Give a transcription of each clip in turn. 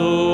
Zu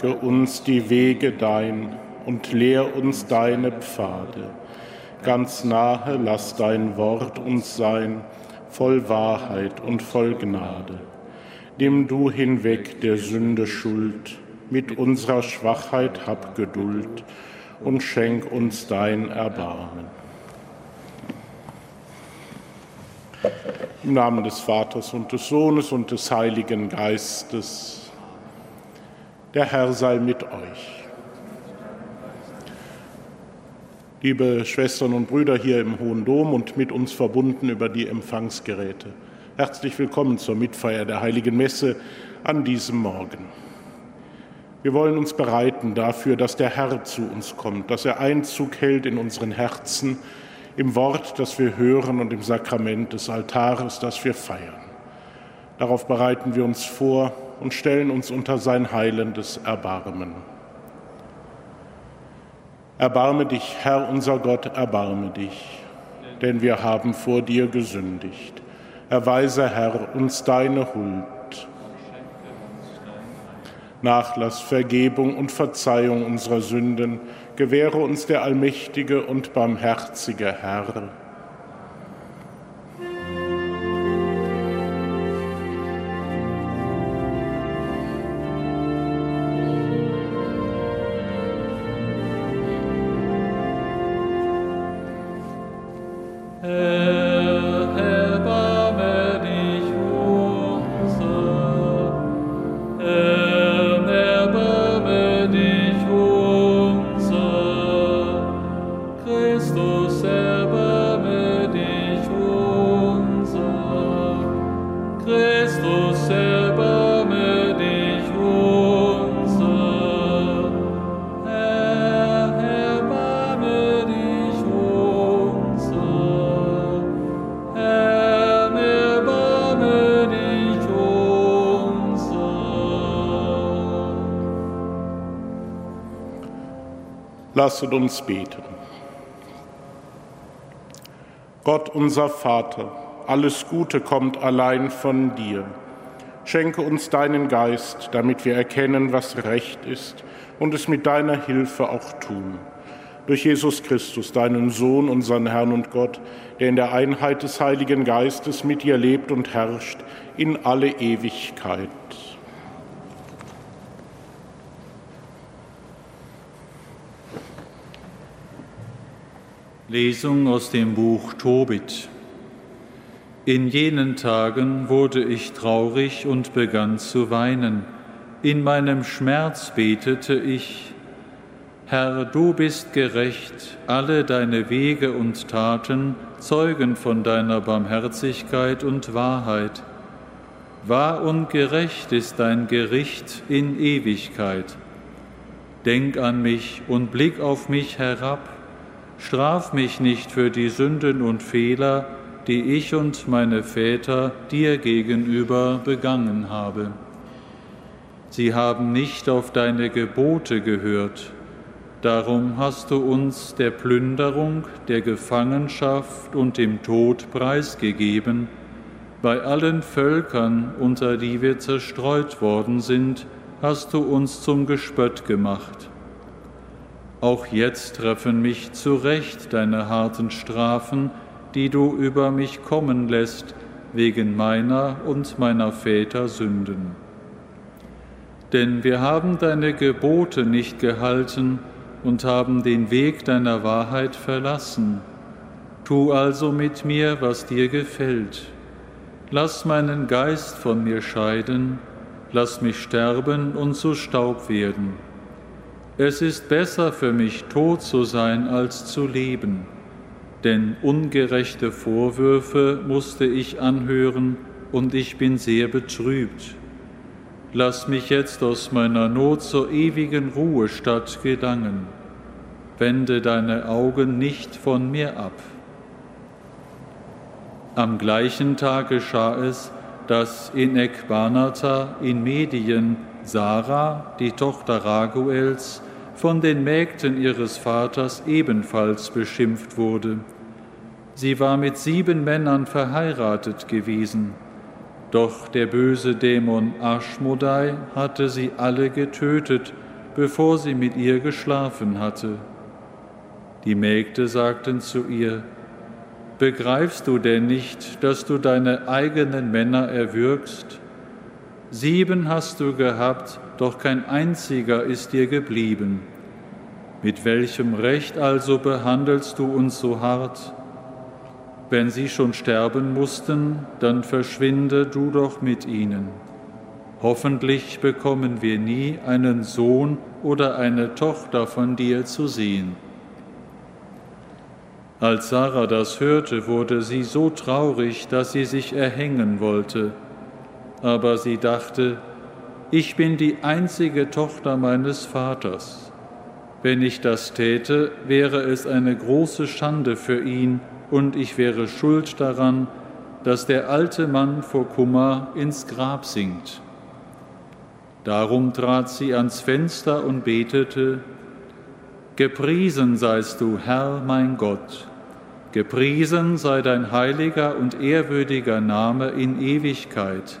zeige uns die Wege dein und lehr uns deine Pfade. Ganz nahe lass dein Wort uns sein, voll Wahrheit und voll Gnade. Nimm du hinweg der Sünde Schuld, mit unserer Schwachheit hab Geduld und schenk uns dein Erbarmen. Im Namen des Vaters und des Sohnes und des Heiligen Geistes. Der Herr sei mit euch. Liebe Schwestern und Brüder hier im Hohen Dom und mit uns verbunden über die Empfangsgeräte, herzlich willkommen zur Mitfeier der Heiligen Messe an diesem Morgen. Wir wollen uns bereiten dafür, dass der Herr zu uns kommt, dass er Einzug hält in unseren Herzen, im Wort, das wir hören und im Sakrament des Altares, das wir feiern. Darauf bereiten wir uns vor und stellen uns unter sein heilendes Erbarmen. Erbarme dich, Herr unser Gott, erbarme dich, denn wir haben vor dir gesündigt. Erweise, Herr, uns deine Huld. Nachlass, Vergebung und Verzeihung unserer Sünden gewähre uns der allmächtige und barmherzige Herr. Lasset uns beten. Gott unser Vater, alles Gute kommt allein von dir. Schenke uns deinen Geist, damit wir erkennen, was recht ist und es mit deiner Hilfe auch tun. Durch Jesus Christus, deinen Sohn, unseren Herrn und Gott, der in der Einheit des Heiligen Geistes mit dir lebt und herrscht in alle Ewigkeit. Lesung aus dem Buch Tobit. In jenen Tagen wurde ich traurig und begann zu weinen. In meinem Schmerz betete ich, Herr, du bist gerecht, alle deine Wege und Taten zeugen von deiner Barmherzigkeit und Wahrheit. Wahr und gerecht ist dein Gericht in Ewigkeit. Denk an mich und blick auf mich herab Straf mich nicht für die Sünden und Fehler, die ich und meine Väter dir gegenüber begangen habe. Sie haben nicht auf deine Gebote gehört. Darum hast du uns der Plünderung, der Gefangenschaft und dem Tod preisgegeben. Bei allen Völkern, unter die wir zerstreut worden sind, hast du uns zum Gespött gemacht. Auch jetzt treffen mich zu Recht deine harten Strafen, die du über mich kommen lässt, wegen meiner und meiner Väter Sünden. Denn wir haben deine Gebote nicht gehalten und haben den Weg deiner Wahrheit verlassen. Tu also mit mir, was dir gefällt. Lass meinen Geist von mir scheiden, lass mich sterben und zu Staub werden. Es ist besser für mich, tot zu sein, als zu leben, denn ungerechte Vorwürfe musste ich anhören und ich bin sehr betrübt. Lass mich jetzt aus meiner Not zur ewigen Ruhestadt gelangen. Wende deine Augen nicht von mir ab. Am gleichen Tag geschah es, dass in Ekbanata in Medien Sarah, die Tochter Raguels, von den Mägden ihres Vaters ebenfalls beschimpft wurde. Sie war mit sieben Männern verheiratet gewesen, doch der böse Dämon Aschmodai hatte sie alle getötet, bevor sie mit ihr geschlafen hatte. Die Mägde sagten zu ihr, Begreifst du denn nicht, dass du deine eigenen Männer erwürgst? Sieben hast du gehabt, doch kein einziger ist dir geblieben. Mit welchem Recht also behandelst du uns so hart? Wenn sie schon sterben mussten, dann verschwinde du doch mit ihnen. Hoffentlich bekommen wir nie einen Sohn oder eine Tochter von dir zu sehen. Als Sarah das hörte, wurde sie so traurig, dass sie sich erhängen wollte. Aber sie dachte, ich bin die einzige Tochter meines Vaters. Wenn ich das täte, wäre es eine große Schande für ihn und ich wäre schuld daran, dass der alte Mann vor Kummer ins Grab sinkt. Darum trat sie ans Fenster und betete, Gepriesen seist du, Herr mein Gott, gepriesen sei dein heiliger und ehrwürdiger Name in Ewigkeit.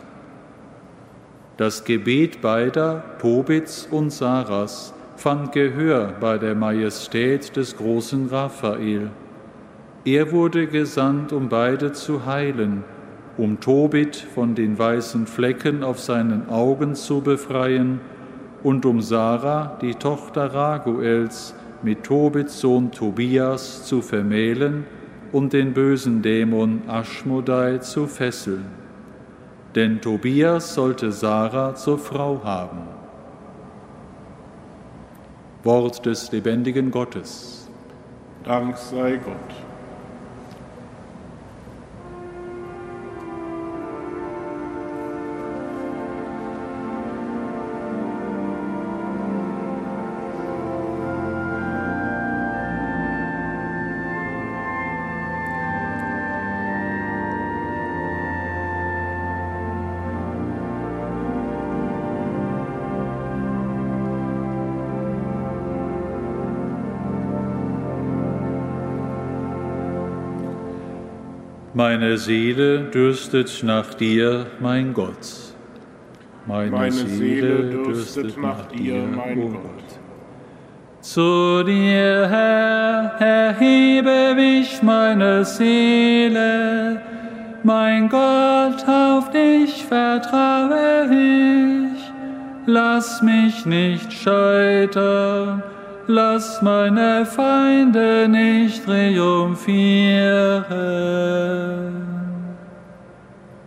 Das Gebet beider, Pobitz und Saras, fand Gehör bei der Majestät des großen Raphael. Er wurde gesandt, um beide zu heilen, um Tobit von den weißen Flecken auf seinen Augen zu befreien und um Sarah, die Tochter Raguels, mit Tobits Sohn Tobias zu vermählen und den bösen Dämon Aschmodai zu fesseln. Denn Tobias sollte Sarah zur Frau haben. Wort des lebendigen Gottes. Dank sei Gott. Meine Seele dürstet nach dir, mein Gott. Meine, Meine Seele dürstet nach dir, mein oh Gott. Gott. Zu dir, Herr, erhebe mich meine Seele. Mein Gott, auf dich vertraue ich. Lass mich nicht scheitern lass meine Feinde nicht triumphieren.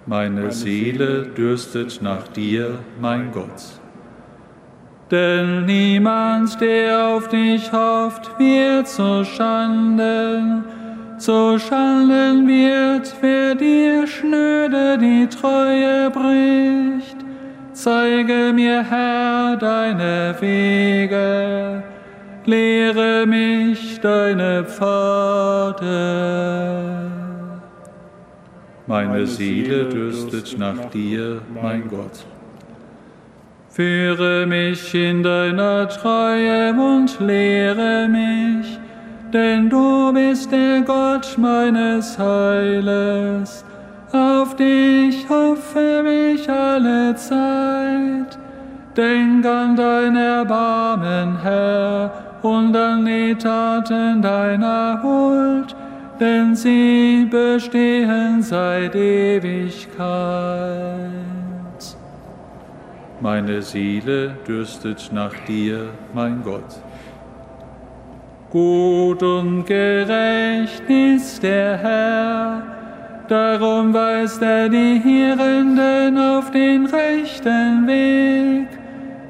Meine Seele dürstet nach dir, mein Gott. Denn niemand, der auf dich hofft, wird zu Schanden. Zu Schanden wird, wer dir schnöde die Treue bricht. Zeige mir, Herr, deine Wege lehre mich deine Pfade. Meine Seele dürstet nach dir, mein Gott. Führe mich in deiner Treue und lehre mich, denn du bist der Gott meines Heiles. Auf dich hoffe ich alle Zeit. Denk an dein Erbarmen, Herr, und an die Taten deiner Huld, denn sie bestehen seit Ewigkeit. Meine Seele dürstet nach dir, mein Gott. Gut und gerecht ist der Herr, Darum weist er die Hirenden auf den rechten Weg.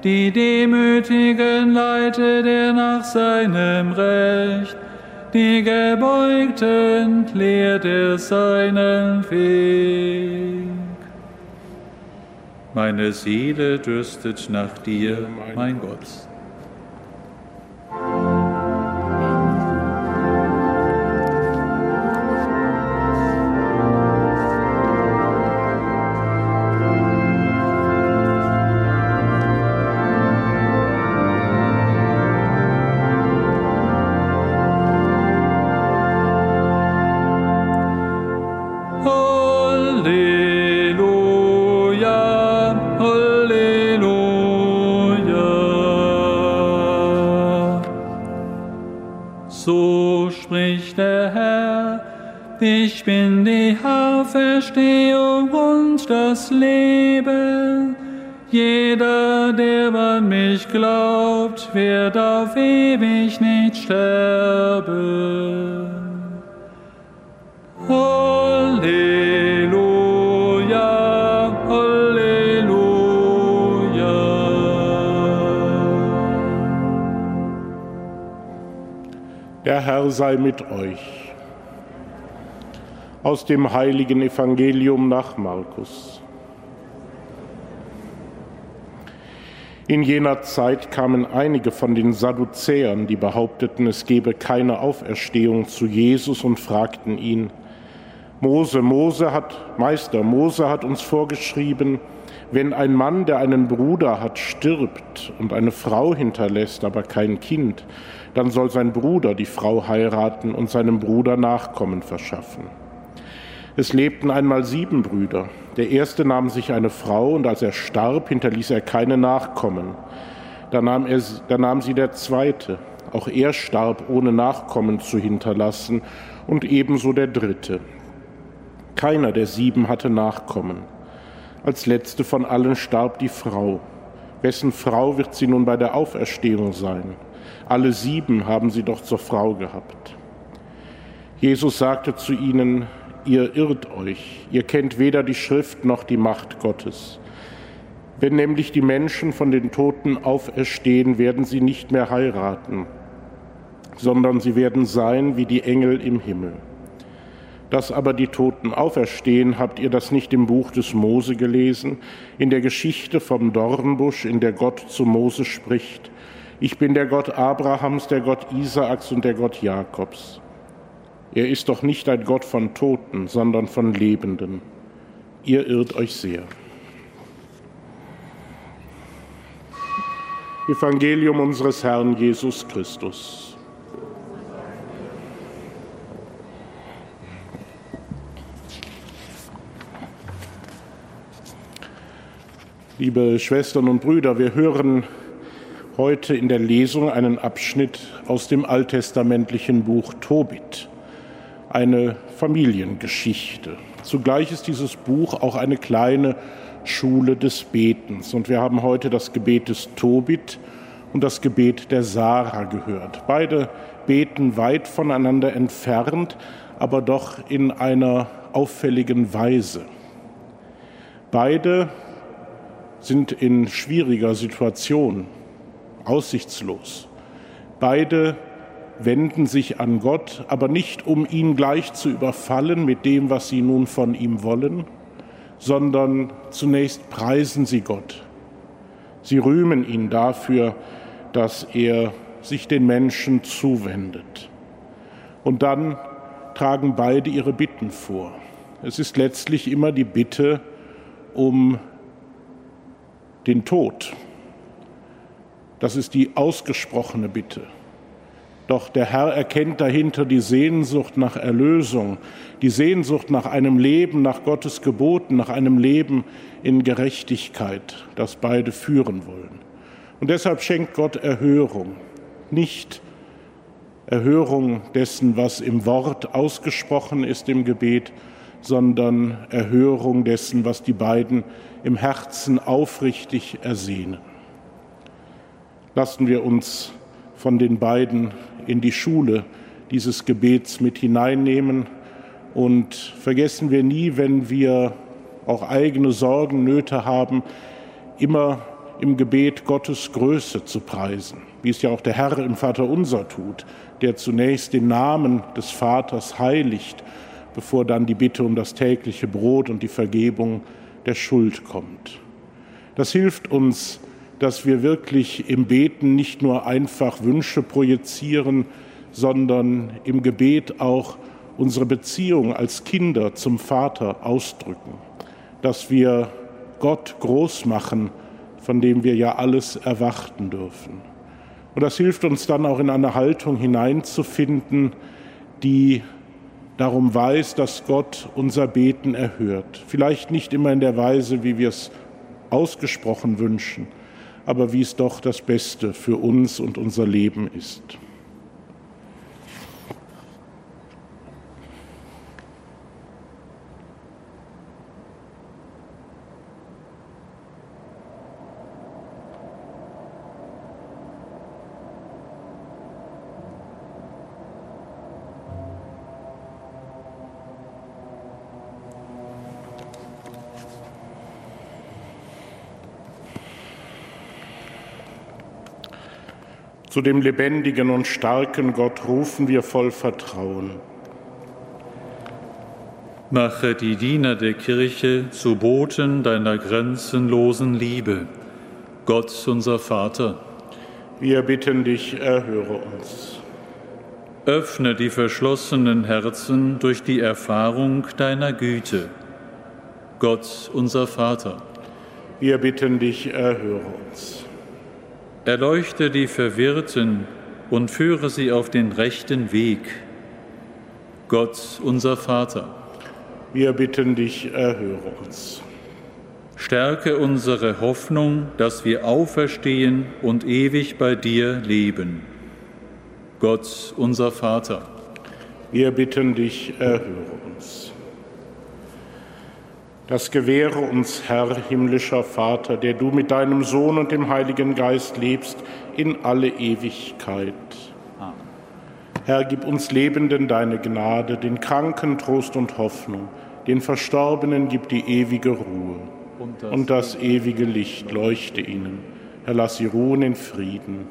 Die Demütigen leitet er nach seinem Recht. Die Gebeugten lehrt er seinen Weg. Meine Seele dürstet nach dir, mein Gott. Sei mit euch aus dem heiligen Evangelium nach Markus. In jener Zeit kamen einige von den Sadduzäern, die behaupteten, es gebe keine Auferstehung zu Jesus und fragten ihn, Mose, Mose hat, Meister, Mose hat uns vorgeschrieben, wenn ein Mann, der einen Bruder hat, stirbt und eine Frau hinterlässt, aber kein Kind, dann soll sein Bruder die Frau heiraten und seinem Bruder Nachkommen verschaffen. Es lebten einmal sieben Brüder. Der erste nahm sich eine Frau und als er starb, hinterließ er keine Nachkommen. Da nahm, er, da nahm sie der zweite. Auch er starb, ohne Nachkommen zu hinterlassen, und ebenso der dritte. Keiner der sieben hatte Nachkommen. Als letzte von allen starb die Frau. Wessen Frau wird sie nun bei der Auferstehung sein? Alle sieben haben sie doch zur Frau gehabt. Jesus sagte zu ihnen, ihr irrt euch, ihr kennt weder die Schrift noch die Macht Gottes. Wenn nämlich die Menschen von den Toten auferstehen, werden sie nicht mehr heiraten, sondern sie werden sein wie die Engel im Himmel. Dass aber die Toten auferstehen, habt ihr das nicht im Buch des Mose gelesen, in der Geschichte vom Dornbusch, in der Gott zu Mose spricht. Ich bin der Gott Abrahams, der Gott Isaaks und der Gott Jakobs. Er ist doch nicht ein Gott von Toten, sondern von Lebenden. Ihr irrt euch sehr. Evangelium unseres Herrn Jesus Christus. Liebe Schwestern und Brüder, wir hören heute in der Lesung einen Abschnitt aus dem alttestamentlichen Buch Tobit eine Familiengeschichte. Zugleich ist dieses Buch auch eine kleine Schule des Betens. Und wir haben heute das Gebet des Tobit und das Gebet der Sarah gehört. Beide beten weit voneinander entfernt, aber doch in einer auffälligen Weise. Beide sind in schwieriger Situation, aussichtslos. Beide wenden sich an Gott, aber nicht um ihn gleich zu überfallen mit dem, was sie nun von ihm wollen, sondern zunächst preisen sie Gott. Sie rühmen ihn dafür, dass er sich den Menschen zuwendet. Und dann tragen beide ihre Bitten vor. Es ist letztlich immer die Bitte um den Tod. Das ist die ausgesprochene Bitte. Doch der Herr erkennt dahinter die Sehnsucht nach Erlösung, die Sehnsucht nach einem Leben nach Gottes Geboten, nach einem Leben in Gerechtigkeit, das beide führen wollen. Und deshalb schenkt Gott Erhörung, nicht Erhörung dessen, was im Wort ausgesprochen ist im Gebet, sondern Erhörung dessen, was die beiden im Herzen aufrichtig ersehnen. Lassen wir uns von den beiden in die Schule dieses Gebets mit hineinnehmen Und vergessen wir nie, wenn wir auch eigene Sorgen, Nöte haben, immer im Gebet Gottes Größe zu preisen, wie es ja auch der Herr im Vater unser tut, der zunächst den Namen des Vaters heiligt, bevor dann die Bitte um das tägliche Brot und die Vergebung der Schuld kommt. Das hilft uns, dass wir wirklich im Beten nicht nur einfach Wünsche projizieren, sondern im Gebet auch unsere Beziehung als Kinder zum Vater ausdrücken, dass wir Gott groß machen, von dem wir ja alles erwarten dürfen. Und das hilft uns dann auch in eine Haltung hineinzufinden, die darum weiß, dass Gott unser Beten erhört. Vielleicht nicht immer in der Weise, wie wir es ausgesprochen wünschen, aber wie es doch das Beste für uns und unser Leben ist. Zu dem lebendigen und starken Gott rufen wir voll Vertrauen. Mache die Diener der Kirche zu Boten deiner grenzenlosen Liebe. Gott unser Vater. Wir bitten dich, erhöre uns. Öffne die verschlossenen Herzen durch die Erfahrung deiner Güte. Gott unser Vater. Wir bitten dich, erhöre uns. Erleuchte die Verwirrten und führe sie auf den rechten Weg. Gott, unser Vater. Wir bitten dich, erhöre uns. Stärke unsere Hoffnung, dass wir auferstehen und ewig bei dir leben. Gott, unser Vater. Wir bitten dich, erhöre uns. Das gewähre uns, Herr, himmlischer Vater, der du mit deinem Sohn und dem Heiligen Geist lebst, in alle Ewigkeit. Amen. Herr, gib uns Lebenden deine Gnade, den Kranken Trost und Hoffnung, den Verstorbenen gib die ewige Ruhe und das, und das ewige Licht leuchte ihnen. Herr, lass sie ruhen in Frieden.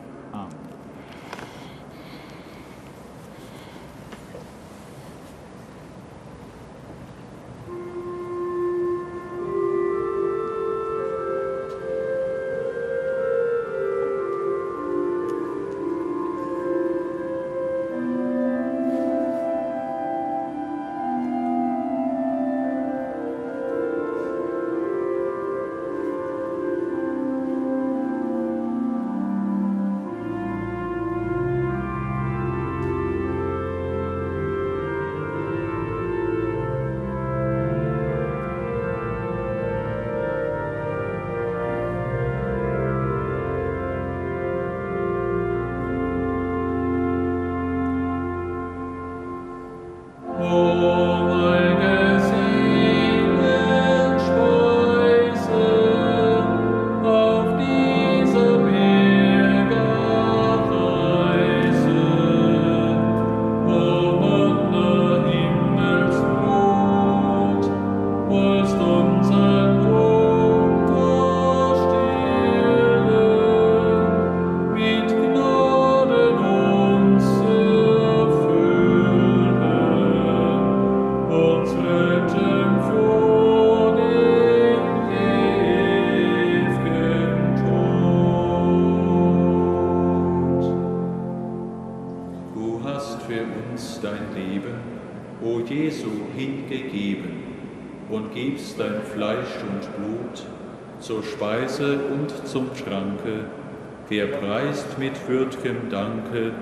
Wer preist mit würd'gem Danke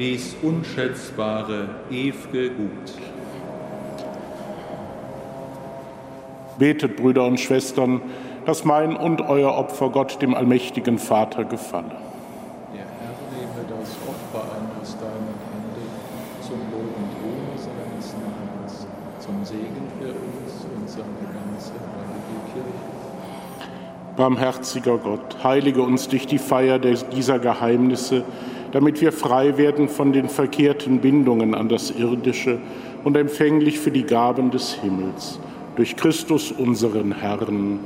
dies unschätzbare, ew'ge Gut. Betet, Brüder und Schwestern, dass mein und euer Opfer Gott, dem allmächtigen Vater, gefalle. Der Herr nehme das Opfer an aus deinen Händen zum Lob und Ruhm seines Namens, zum Segen für uns und seine ganze heilige Kirche. Barmherziger Gott, heilige uns durch die Feier dieser Geheimnisse, damit wir frei werden von den verkehrten Bindungen an das Irdische und empfänglich für die Gaben des Himmels. Durch Christus unseren Herrn.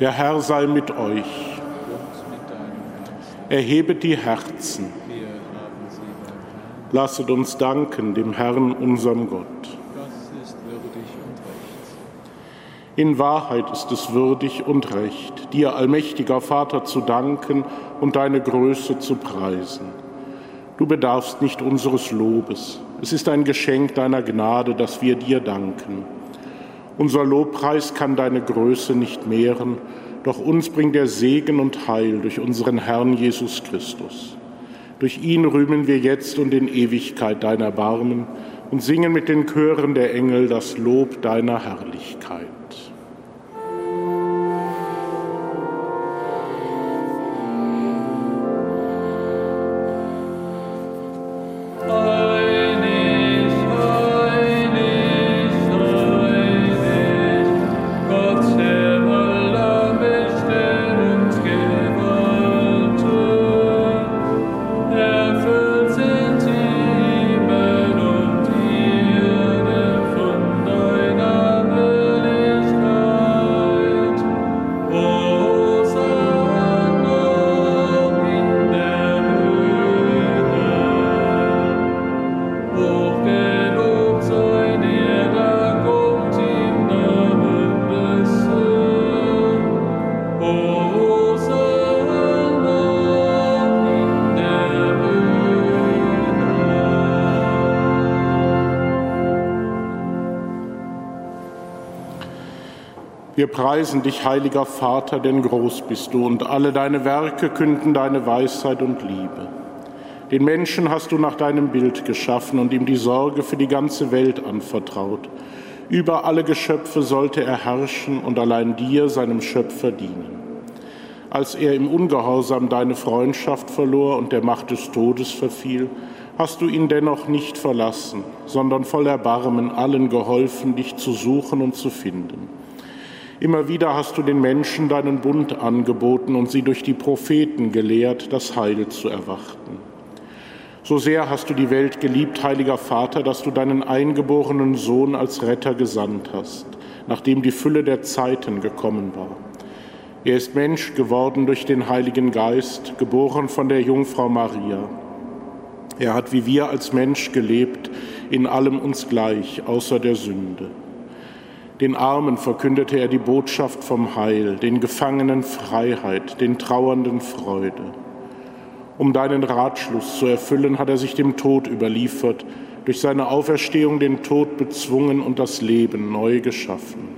Der Herr sei mit euch. Erhebet die Herzen. Lasset uns danken dem Herrn, unserem Gott. In Wahrheit ist es würdig und recht, dir, allmächtiger Vater, zu danken und deine Größe zu preisen. Du bedarfst nicht unseres Lobes. Es ist ein Geschenk deiner Gnade, dass wir dir danken. Unser Lobpreis kann deine Größe nicht mehren, doch uns bringt der Segen und Heil durch unseren Herrn Jesus Christus. Durch ihn rühmen wir jetzt und in Ewigkeit dein Erbarmen und singen mit den Chören der Engel das Lob deiner Herrlichkeit. Wir preisen dich, heiliger Vater, denn groß bist du und alle deine Werke künden deine Weisheit und Liebe. Den Menschen hast du nach deinem Bild geschaffen und ihm die Sorge für die ganze Welt anvertraut. Über alle Geschöpfe sollte er herrschen und allein dir, seinem Schöpfer, dienen. Als er im Ungehorsam deine Freundschaft verlor und der Macht des Todes verfiel, hast du ihn dennoch nicht verlassen, sondern voll Erbarmen allen geholfen, dich zu suchen und zu finden. Immer wieder hast du den Menschen deinen Bund angeboten und sie durch die Propheten gelehrt, das Heil zu erwarten. So sehr hast du die Welt geliebt, heiliger Vater, dass du deinen eingeborenen Sohn als Retter gesandt hast, nachdem die Fülle der Zeiten gekommen war. Er ist Mensch geworden durch den Heiligen Geist, geboren von der Jungfrau Maria. Er hat wie wir als Mensch gelebt, in allem uns gleich, außer der Sünde. Den Armen verkündete er die Botschaft vom Heil, den Gefangenen Freiheit, den Trauernden Freude. Um deinen Ratschluss zu erfüllen, hat er sich dem Tod überliefert, durch seine Auferstehung den Tod bezwungen und das Leben neu geschaffen.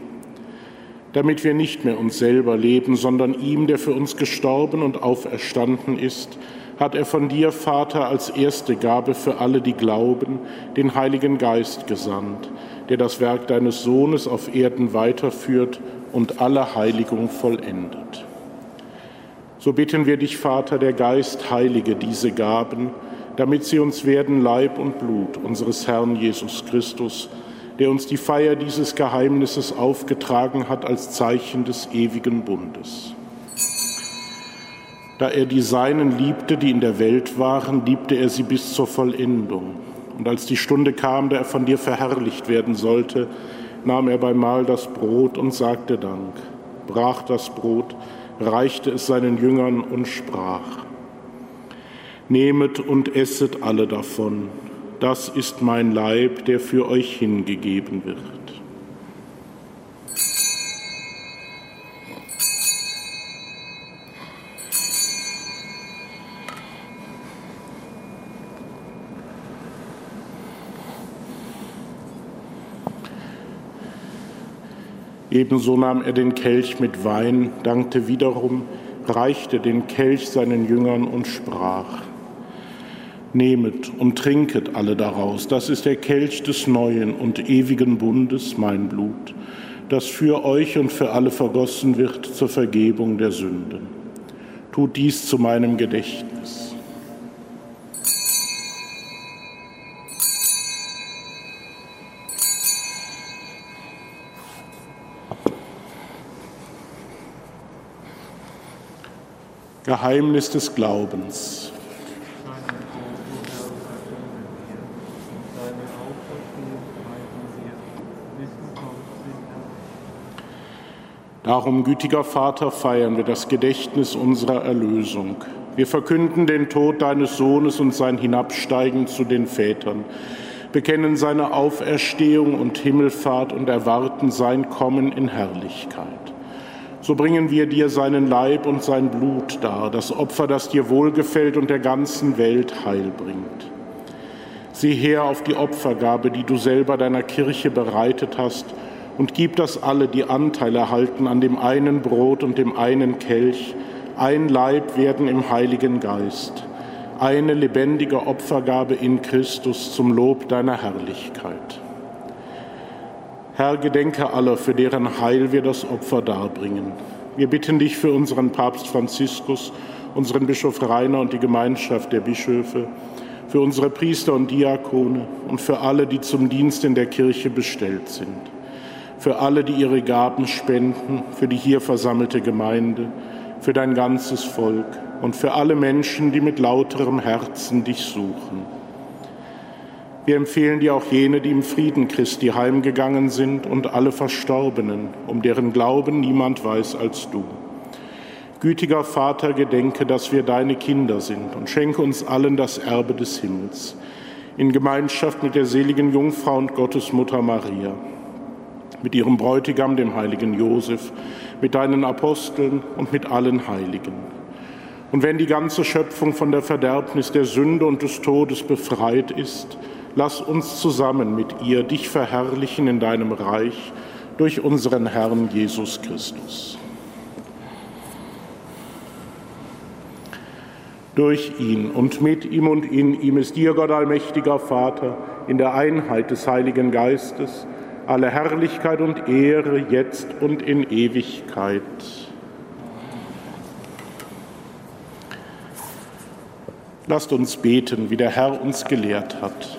Damit wir nicht mehr uns selber leben, sondern ihm, der für uns gestorben und auferstanden ist, hat er von dir, Vater, als erste Gabe für alle, die glauben, den Heiligen Geist gesandt der das Werk deines Sohnes auf Erden weiterführt und alle Heiligung vollendet. So bitten wir dich, Vater, der Geist heilige diese Gaben, damit sie uns werden Leib und Blut unseres Herrn Jesus Christus, der uns die Feier dieses Geheimnisses aufgetragen hat als Zeichen des ewigen Bundes. Da er die Seinen liebte, die in der Welt waren, liebte er sie bis zur Vollendung. Und als die Stunde kam, da er von dir verherrlicht werden sollte, nahm er beim Mahl das Brot und sagte Dank, brach das Brot, reichte es seinen Jüngern und sprach, Nehmet und esset alle davon, das ist mein Leib, der für euch hingegeben wird. Ebenso nahm er den Kelch mit Wein, dankte wiederum, reichte den Kelch seinen Jüngern und sprach, Nehmet und trinket alle daraus, das ist der Kelch des neuen und ewigen Bundes, mein Blut, das für euch und für alle vergossen wird zur Vergebung der Sünden. Tut dies zu meinem Gedächtnis. Geheimnis des Glaubens. Darum, gütiger Vater, feiern wir das Gedächtnis unserer Erlösung. Wir verkünden den Tod deines Sohnes und sein Hinabsteigen zu den Vätern, bekennen seine Auferstehung und Himmelfahrt und erwarten sein Kommen in Herrlichkeit. So bringen wir dir seinen Leib und sein Blut dar, das Opfer, das dir wohlgefällt und der ganzen Welt Heil bringt. Sieh her auf die Opfergabe, die du selber deiner Kirche bereitet hast, und gib, dass alle, die Anteil erhalten an dem einen Brot und dem einen Kelch, ein Leib werden im Heiligen Geist, eine lebendige Opfergabe in Christus zum Lob deiner Herrlichkeit. Herr, gedenke aller, für deren Heil wir das Opfer darbringen. Wir bitten dich für unseren Papst Franziskus, unseren Bischof Rainer und die Gemeinschaft der Bischöfe, für unsere Priester und Diakone und für alle, die zum Dienst in der Kirche bestellt sind für alle, die ihre Gaben spenden, für die hier versammelte Gemeinde, für dein ganzes Volk und für alle Menschen, die mit lauterem Herzen dich suchen. Wir empfehlen dir auch jene, die im Frieden Christi heimgegangen sind und alle Verstorbenen, um deren Glauben niemand weiß als du. Gütiger Vater, gedenke, dass wir deine Kinder sind und schenke uns allen das Erbe des Himmels, in Gemeinschaft mit der seligen Jungfrau und Gottesmutter Maria mit ihrem Bräutigam, dem heiligen Josef, mit deinen Aposteln und mit allen Heiligen. Und wenn die ganze Schöpfung von der Verderbnis der Sünde und des Todes befreit ist, lass uns zusammen mit ihr dich verherrlichen in deinem Reich durch unseren Herrn Jesus Christus. Durch ihn und mit ihm und in ihm ist dir, Gott allmächtiger Vater, in der Einheit des Heiligen Geistes, alle Herrlichkeit und Ehre jetzt und in Ewigkeit. Lasst uns beten, wie der Herr uns gelehrt hat.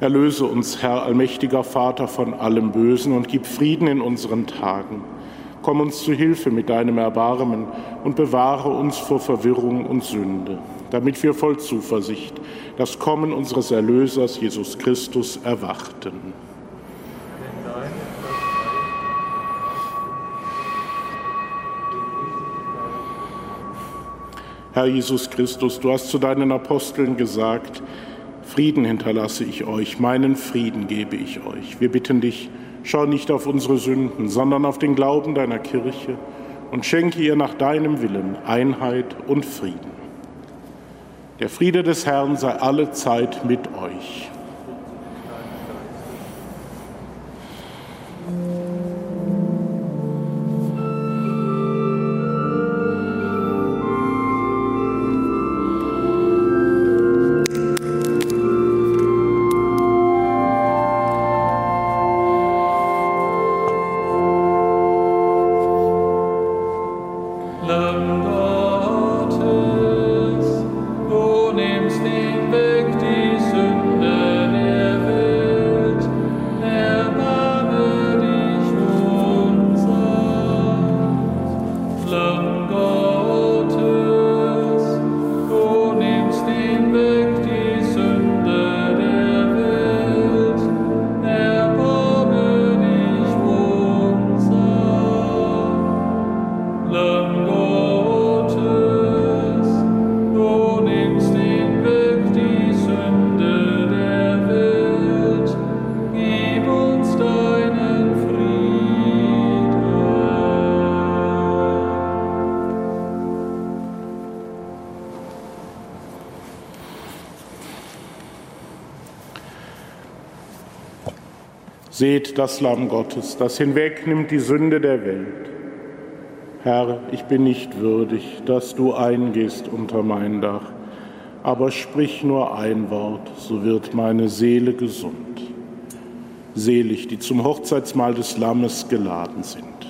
Erlöse uns, Herr, allmächtiger Vater, von allem Bösen und gib Frieden in unseren Tagen. Komm uns zu Hilfe mit deinem Erbarmen und bewahre uns vor Verwirrung und Sünde, damit wir voll Zuversicht das Kommen unseres Erlösers Jesus Christus erwarten. Herr Jesus Christus, du hast zu deinen Aposteln gesagt, Frieden hinterlasse ich euch, meinen Frieden gebe ich euch. Wir bitten dich, schau nicht auf unsere Sünden, sondern auf den Glauben deiner Kirche und schenke ihr nach deinem Willen Einheit und Frieden. Der Friede des Herrn sei alle Zeit mit euch. Seht das Lamm Gottes, das hinwegnimmt die Sünde der Welt. Herr, ich bin nicht würdig, dass du eingehst unter mein Dach, aber sprich nur ein Wort, so wird meine Seele gesund. Selig, die zum Hochzeitsmahl des Lammes geladen sind.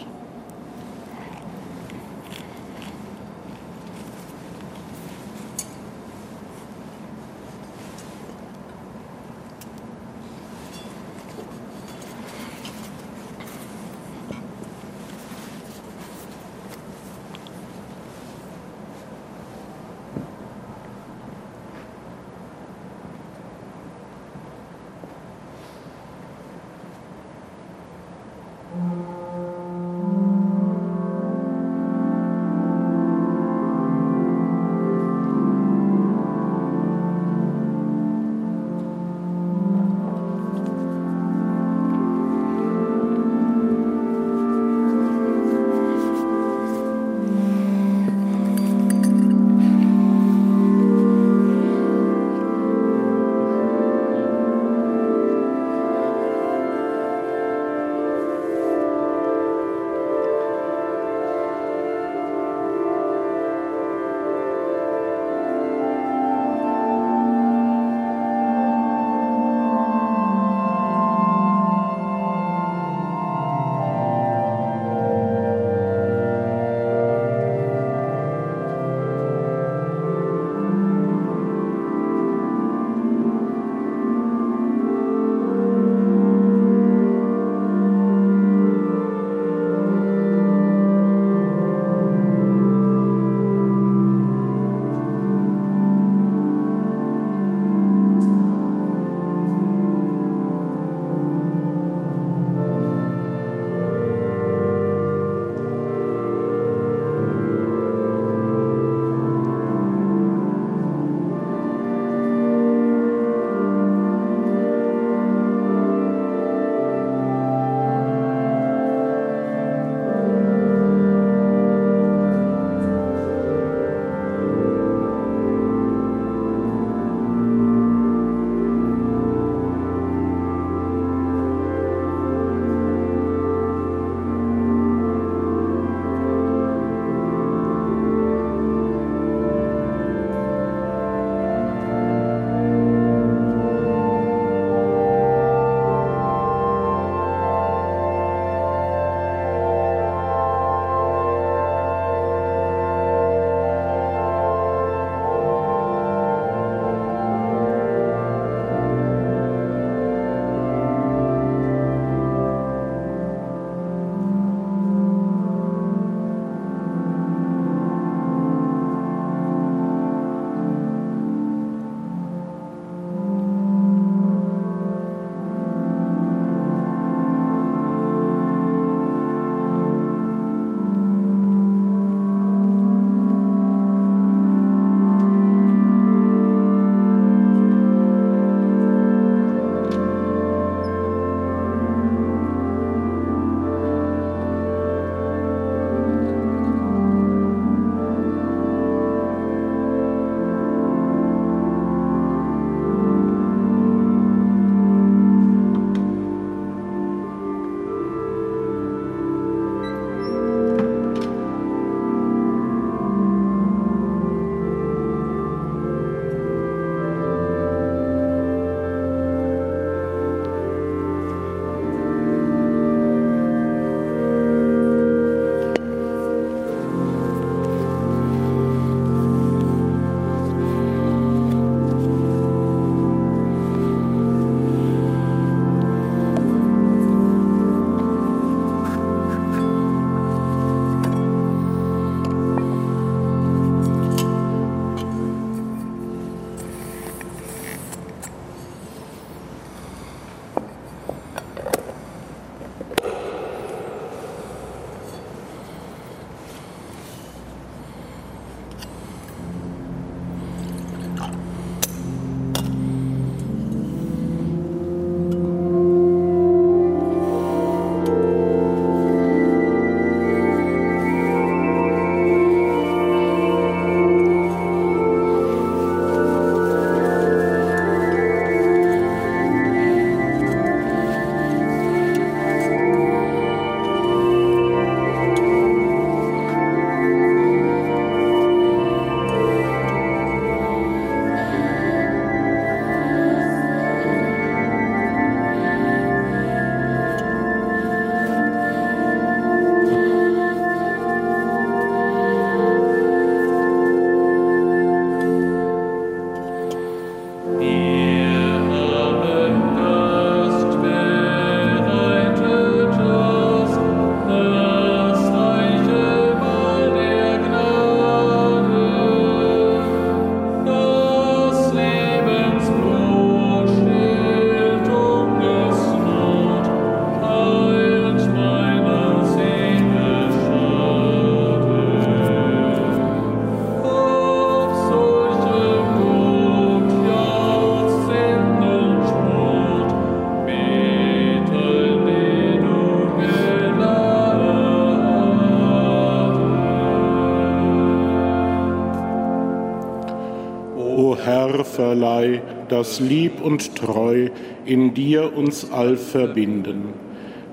Das lieb und treu in dir uns all verbinden,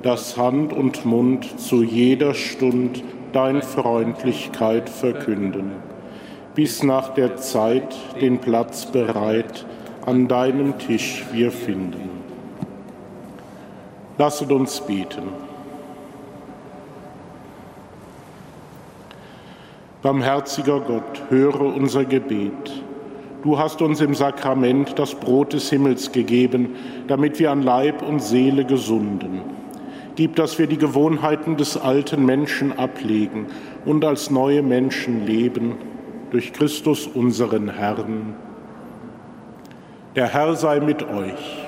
dass Hand und Mund zu jeder Stund dein Freundlichkeit verkünden, bis nach der Zeit den Platz bereit an deinem Tisch wir finden. Lasset uns beten. Barmherziger Gott, höre unser Gebet. Du hast uns im Sakrament das Brot des Himmels gegeben, damit wir an Leib und Seele gesunden. Gib, dass wir die Gewohnheiten des alten Menschen ablegen und als neue Menschen leben, durch Christus unseren Herrn. Der Herr sei mit euch.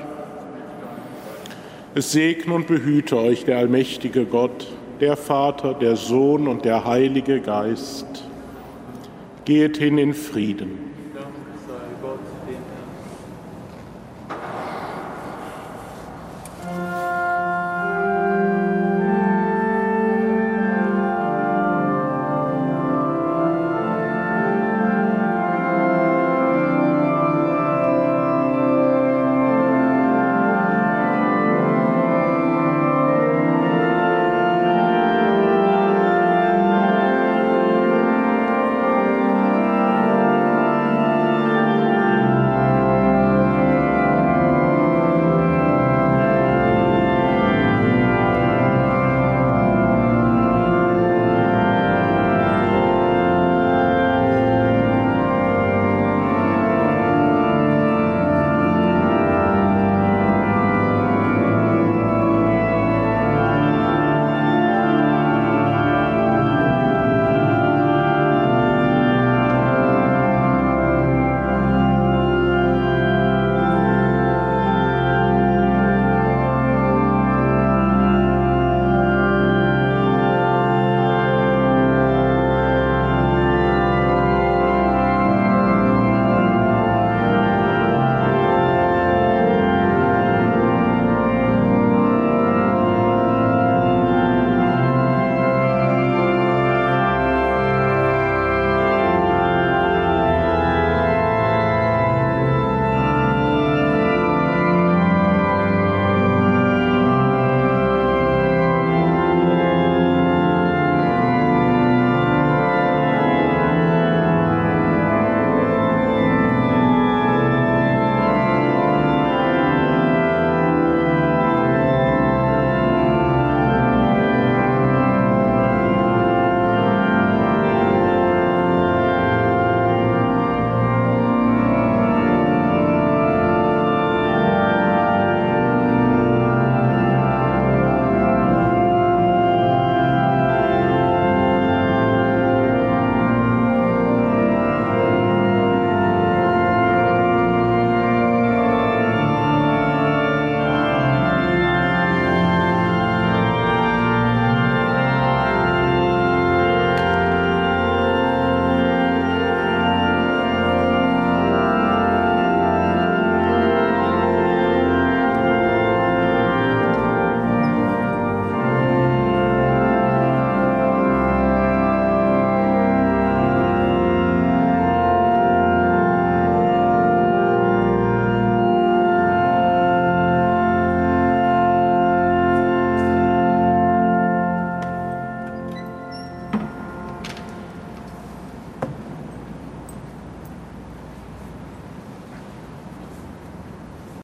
Es segne und behüte euch der allmächtige Gott, der Vater, der Sohn und der Heilige Geist. Geht hin in Frieden.